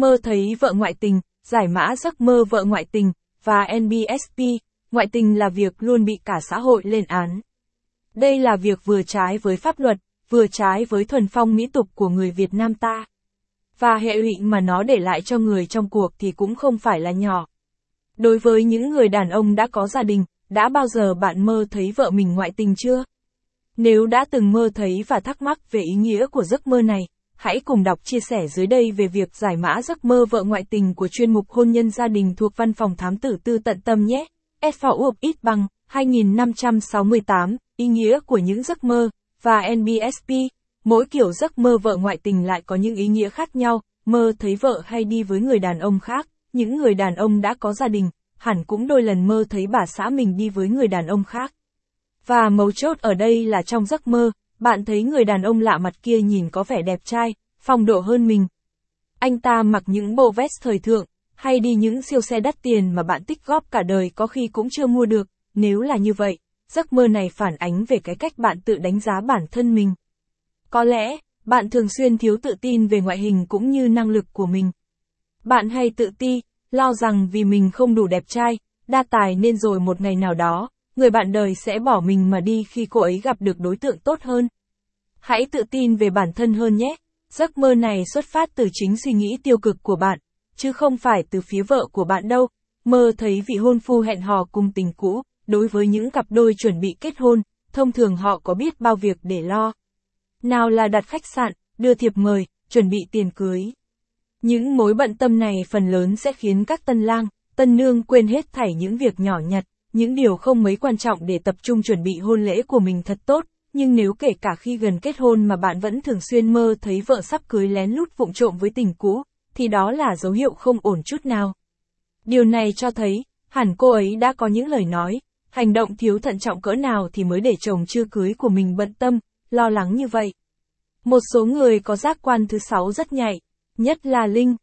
mơ thấy vợ ngoại tình, giải mã giấc mơ vợ ngoại tình, và NBSP, ngoại tình là việc luôn bị cả xã hội lên án. Đây là việc vừa trái với pháp luật, vừa trái với thuần phong mỹ tục của người Việt Nam ta. Và hệ lụy mà nó để lại cho người trong cuộc thì cũng không phải là nhỏ. Đối với những người đàn ông đã có gia đình, đã bao giờ bạn mơ thấy vợ mình ngoại tình chưa? Nếu đã từng mơ thấy và thắc mắc về ý nghĩa của giấc mơ này, hãy cùng đọc chia sẻ dưới đây về việc giải mã giấc mơ vợ ngoại tình của chuyên mục hôn nhân gia đình thuộc văn phòng thám tử tư tận tâm nhé. SVU ít bằng 2568, ý nghĩa của những giấc mơ, và NBSP, mỗi kiểu giấc mơ vợ ngoại tình lại có những ý nghĩa khác nhau, mơ thấy vợ hay đi với người đàn ông khác, những người đàn ông đã có gia đình, hẳn cũng đôi lần mơ thấy bà xã mình đi với người đàn ông khác. Và mấu chốt ở đây là trong giấc mơ, bạn thấy người đàn ông lạ mặt kia nhìn có vẻ đẹp trai, phong độ hơn mình. Anh ta mặc những bộ vest thời thượng, hay đi những siêu xe đắt tiền mà bạn tích góp cả đời có khi cũng chưa mua được, nếu là như vậy, giấc mơ này phản ánh về cái cách bạn tự đánh giá bản thân mình. Có lẽ, bạn thường xuyên thiếu tự tin về ngoại hình cũng như năng lực của mình. Bạn hay tự ti, lo rằng vì mình không đủ đẹp trai, đa tài nên rồi một ngày nào đó, người bạn đời sẽ bỏ mình mà đi khi cô ấy gặp được đối tượng tốt hơn. Hãy tự tin về bản thân hơn nhé. Giấc mơ này xuất phát từ chính suy nghĩ tiêu cực của bạn, chứ không phải từ phía vợ của bạn đâu. Mơ thấy vị hôn phu hẹn hò cùng tình cũ, đối với những cặp đôi chuẩn bị kết hôn, thông thường họ có biết bao việc để lo. Nào là đặt khách sạn, đưa thiệp mời, chuẩn bị tiền cưới. Những mối bận tâm này phần lớn sẽ khiến các tân lang, tân nương quên hết thảy những việc nhỏ nhặt, những điều không mấy quan trọng để tập trung chuẩn bị hôn lễ của mình thật tốt, nhưng nếu kể cả khi gần kết hôn mà bạn vẫn thường xuyên mơ thấy vợ sắp cưới lén lút vụng trộm với tình cũ, thì đó là dấu hiệu không ổn chút nào. Điều này cho thấy, hẳn cô ấy đã có những lời nói, hành động thiếu thận trọng cỡ nào thì mới để chồng chưa cưới của mình bận tâm, lo lắng như vậy. Một số người có giác quan thứ sáu rất nhạy, nhất là Linh,